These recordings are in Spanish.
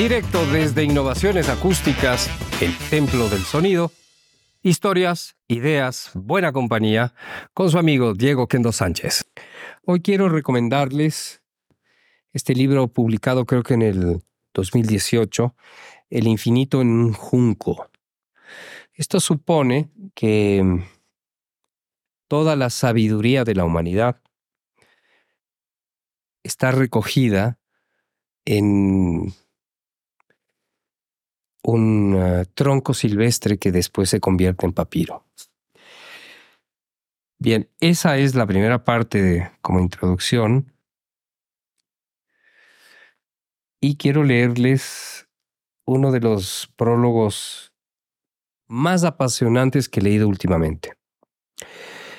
Directo desde Innovaciones Acústicas, el Templo del Sonido. Historias, ideas, buena compañía, con su amigo Diego Kendo Sánchez. Hoy quiero recomendarles este libro publicado creo que en el 2018, El infinito en un junco. Esto supone que toda la sabiduría de la humanidad está recogida en un eh, tronco silvestre que después se convierte en papiro. Bien, esa es la primera parte como introducción. Y quiero leerles uno de los prólogos más apasionantes que he leído últimamente.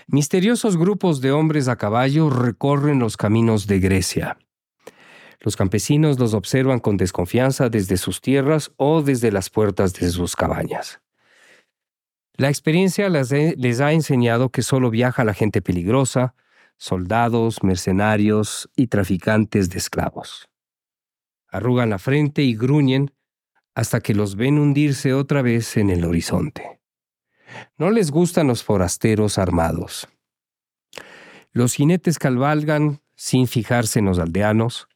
Misteriosos grupos de hombres a caballo recorren los caminos de Grecia. Los campesinos los observan con desconfianza desde sus tierras o desde las puertas de sus cabañas. La experiencia les ha enseñado que solo viaja la gente peligrosa, soldados, mercenarios y traficantes de esclavos. Arrugan la frente y gruñen hasta que los ven hundirse otra vez en el horizonte. No les gustan los forasteros armados. Los jinetes cabalgan sin fijarse en los aldeanos,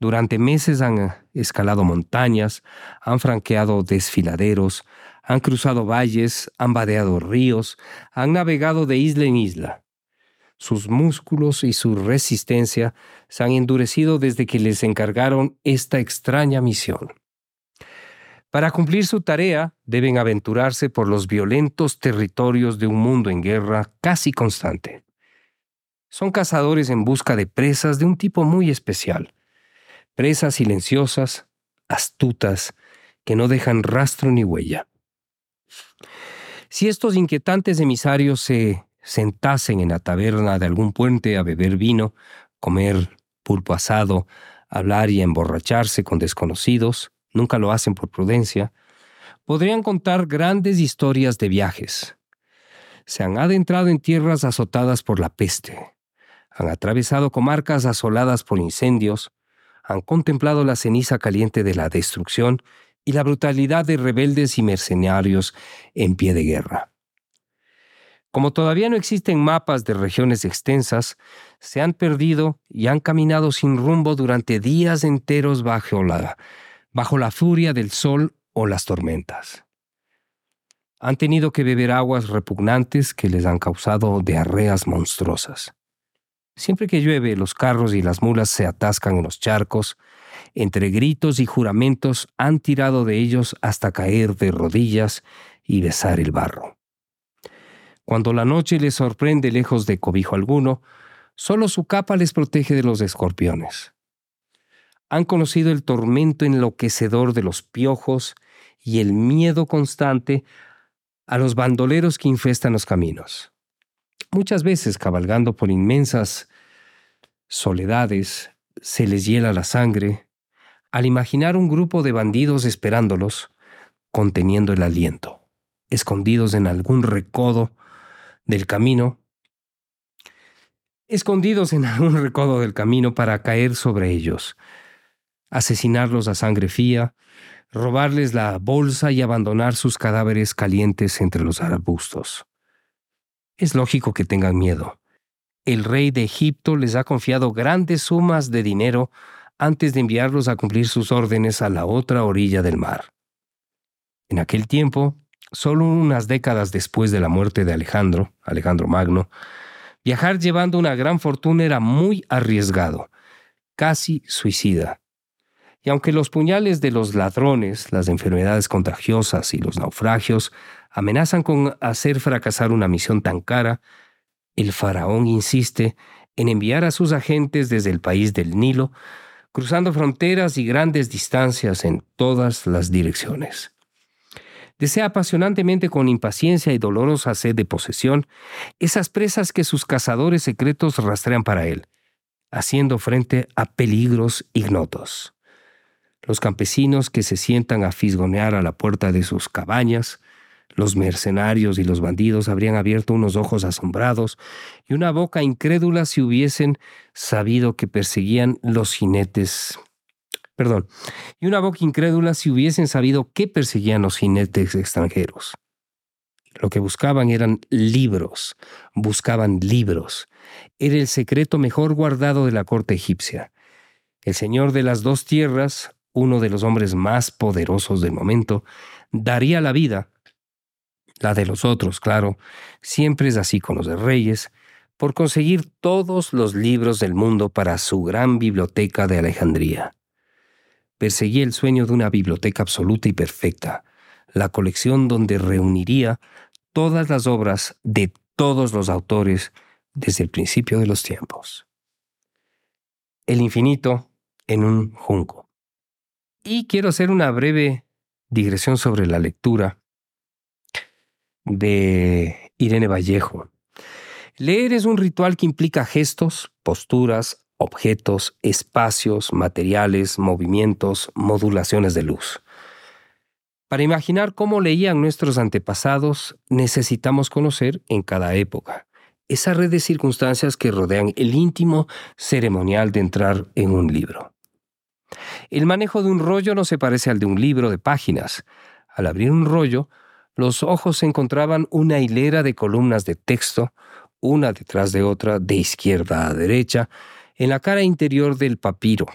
durante meses han escalado montañas, han franqueado desfiladeros, han cruzado valles, han vadeado ríos, han navegado de isla en isla. Sus músculos y su resistencia se han endurecido desde que les encargaron esta extraña misión. Para cumplir su tarea deben aventurarse por los violentos territorios de un mundo en guerra casi constante. Son cazadores en busca de presas de un tipo muy especial, presas silenciosas, astutas, que no dejan rastro ni huella. Si estos inquietantes emisarios se sentasen en la taberna de algún puente a beber vino, comer pulpo asado, hablar y emborracharse con desconocidos, nunca lo hacen por prudencia, podrían contar grandes historias de viajes. Se han adentrado en tierras azotadas por la peste, han atravesado comarcas asoladas por incendios, han contemplado la ceniza caliente de la destrucción y la brutalidad de rebeldes y mercenarios en pie de guerra. Como todavía no existen mapas de regiones extensas, se han perdido y han caminado sin rumbo durante días enteros bajo la, furia del sol o las tormentas. Han tenido que beber aguas repugnantes que les han causado diarreas monstruosas. Siempre que llueve, los carros y las mulas se atascan en los charcos. Entre gritos y juramentos han tirado de ellos hasta caer de rodillas y besar el barro. Cuando la noche les sorprende lejos de cobijo alguno, solo su capa les protege de los escorpiones. Han conocido el tormento enloquecedor de los piojos y el miedo constante a los bandoleros que infestan los caminos. Muchas veces, cabalgando por inmensas soledades, se les hiela la sangre al imaginar un grupo de bandidos esperándolos, conteniendo el aliento, escondidos en algún recodo del camino, escondidos en algún recodo del camino para caer sobre ellos, asesinarlos a sangre fría, robarles la bolsa y abandonar sus cadáveres calientes entre los arbustos. Es lógico que tengan miedo. El rey de Egipto les ha confiado grandes sumas de dinero antes de enviarlos a cumplir sus órdenes a la otra orilla del mar. En aquel tiempo, solo unas décadas después de la muerte de Alejandro, Alejandro Magno, viajar llevando una gran fortuna era muy arriesgado, casi suicida. Y aunque los puñales de los ladrones, las enfermedades contagiosas y los naufragios amenazan con hacer fracasar una misión tan cara, el faraón insiste en enviar a sus agentes desde el país del Nilo, cruzando fronteras y grandes distancias en todas las direcciones. Desea apasionantemente con impaciencia y dolorosa sed de posesión esas presas que sus cazadores secretos rastrean para él, haciendo frente a peligros ignotos. Los campesinos que se sientan a fisgonear a la puerta de sus cabañas, los mercenarios y los bandidos habrían abierto unos ojos asombrados y una boca incrédula si hubiesen sabido que perseguían los jinetes perdón, y una boca incrédula si hubiesen sabido qué perseguían los jinetes extranjeros. Lo que buscaban eran libros, buscaban libros. Era el secreto mejor guardado de la corte egipcia. El señor de las dos tierras, uno de los hombres más poderosos del momento, daría la vida, la de los otros, claro, siempre es así con los de reyes, por conseguir todos los libros del mundo para su gran biblioteca de Alejandría. Perseguía el sueño de una biblioteca absoluta y perfecta, la colección donde reuniría todas las obras de todos los autores desde el principio de los tiempos. El infinito en un junco. Y quiero hacer una breve digresión sobre la lectura de Irene Vallejo. Leer es un ritual que implica gestos, posturas, objetos, espacios, materiales, movimientos, modulaciones de luz. Para imaginar cómo leían nuestros antepasados, necesitamos conocer en cada época esa red de circunstancias que rodean el íntimo ceremonial de entrar en un libro. El manejo de un rollo no se parece al de un libro de páginas. Al abrir un rollo, los ojos encontraban una hilera de columnas de texto, una detrás de otra, de izquierda a derecha, en la cara interior del papiro.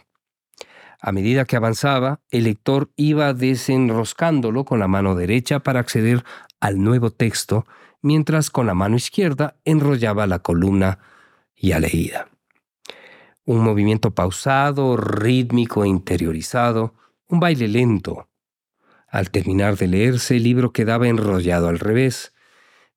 A medida que avanzaba, el lector iba desenroscándolo con la mano derecha para acceder al nuevo texto, mientras con la mano izquierda enrollaba la columna ya leída. Un movimiento pausado, rítmico e interiorizado, un baile lento. Al terminar de leerse, el libro quedaba enrollado al revés,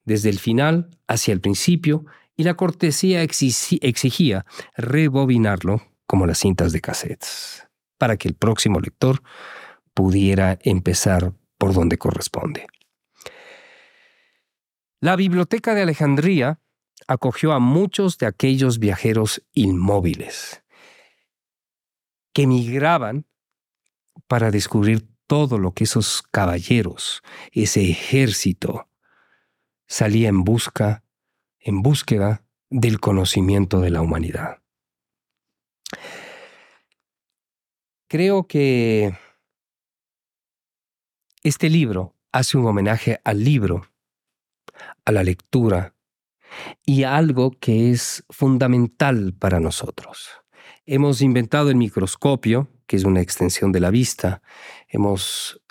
desde el final hacia el principio, y la cortesía exigía rebobinarlo como las cintas de cassettes para que el próximo lector pudiera empezar por donde corresponde. La Biblioteca de Alejandría acogió a muchos de aquellos viajeros inmóviles que migraban para descubrir todo lo que esos caballeros, ese ejército, salía en busca, en búsqueda del conocimiento de la humanidad. Creo que este libro hace un homenaje al libro, a la lectura y a algo que es fundamental para nosotros. Hemos inventado el microscopio, que es una extensión de la vista. Hemos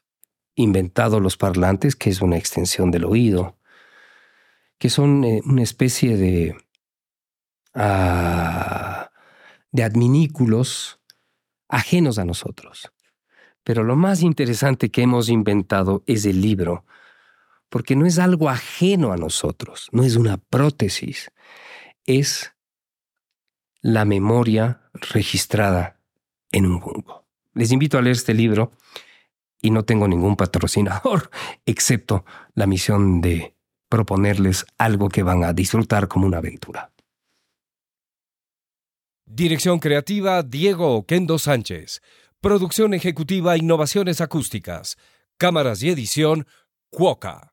inventado los parlantes, que es una extensión del oído, que son eh, una especie de, ah, de adminículos ajenos a nosotros. Pero lo más interesante que hemos inventado es el libro, porque no es algo ajeno a nosotros, no es una prótesis, es la memoria registrada en un bungo. Les invito a leer este libro y no tengo ningún patrocinador, excepto la misión de proponerles algo que van a disfrutar como una aventura. Dirección creativa Diego Oquendo Sánchez. Producción ejecutiva Innovaciones Acústicas. Cámaras y edición Cuoca.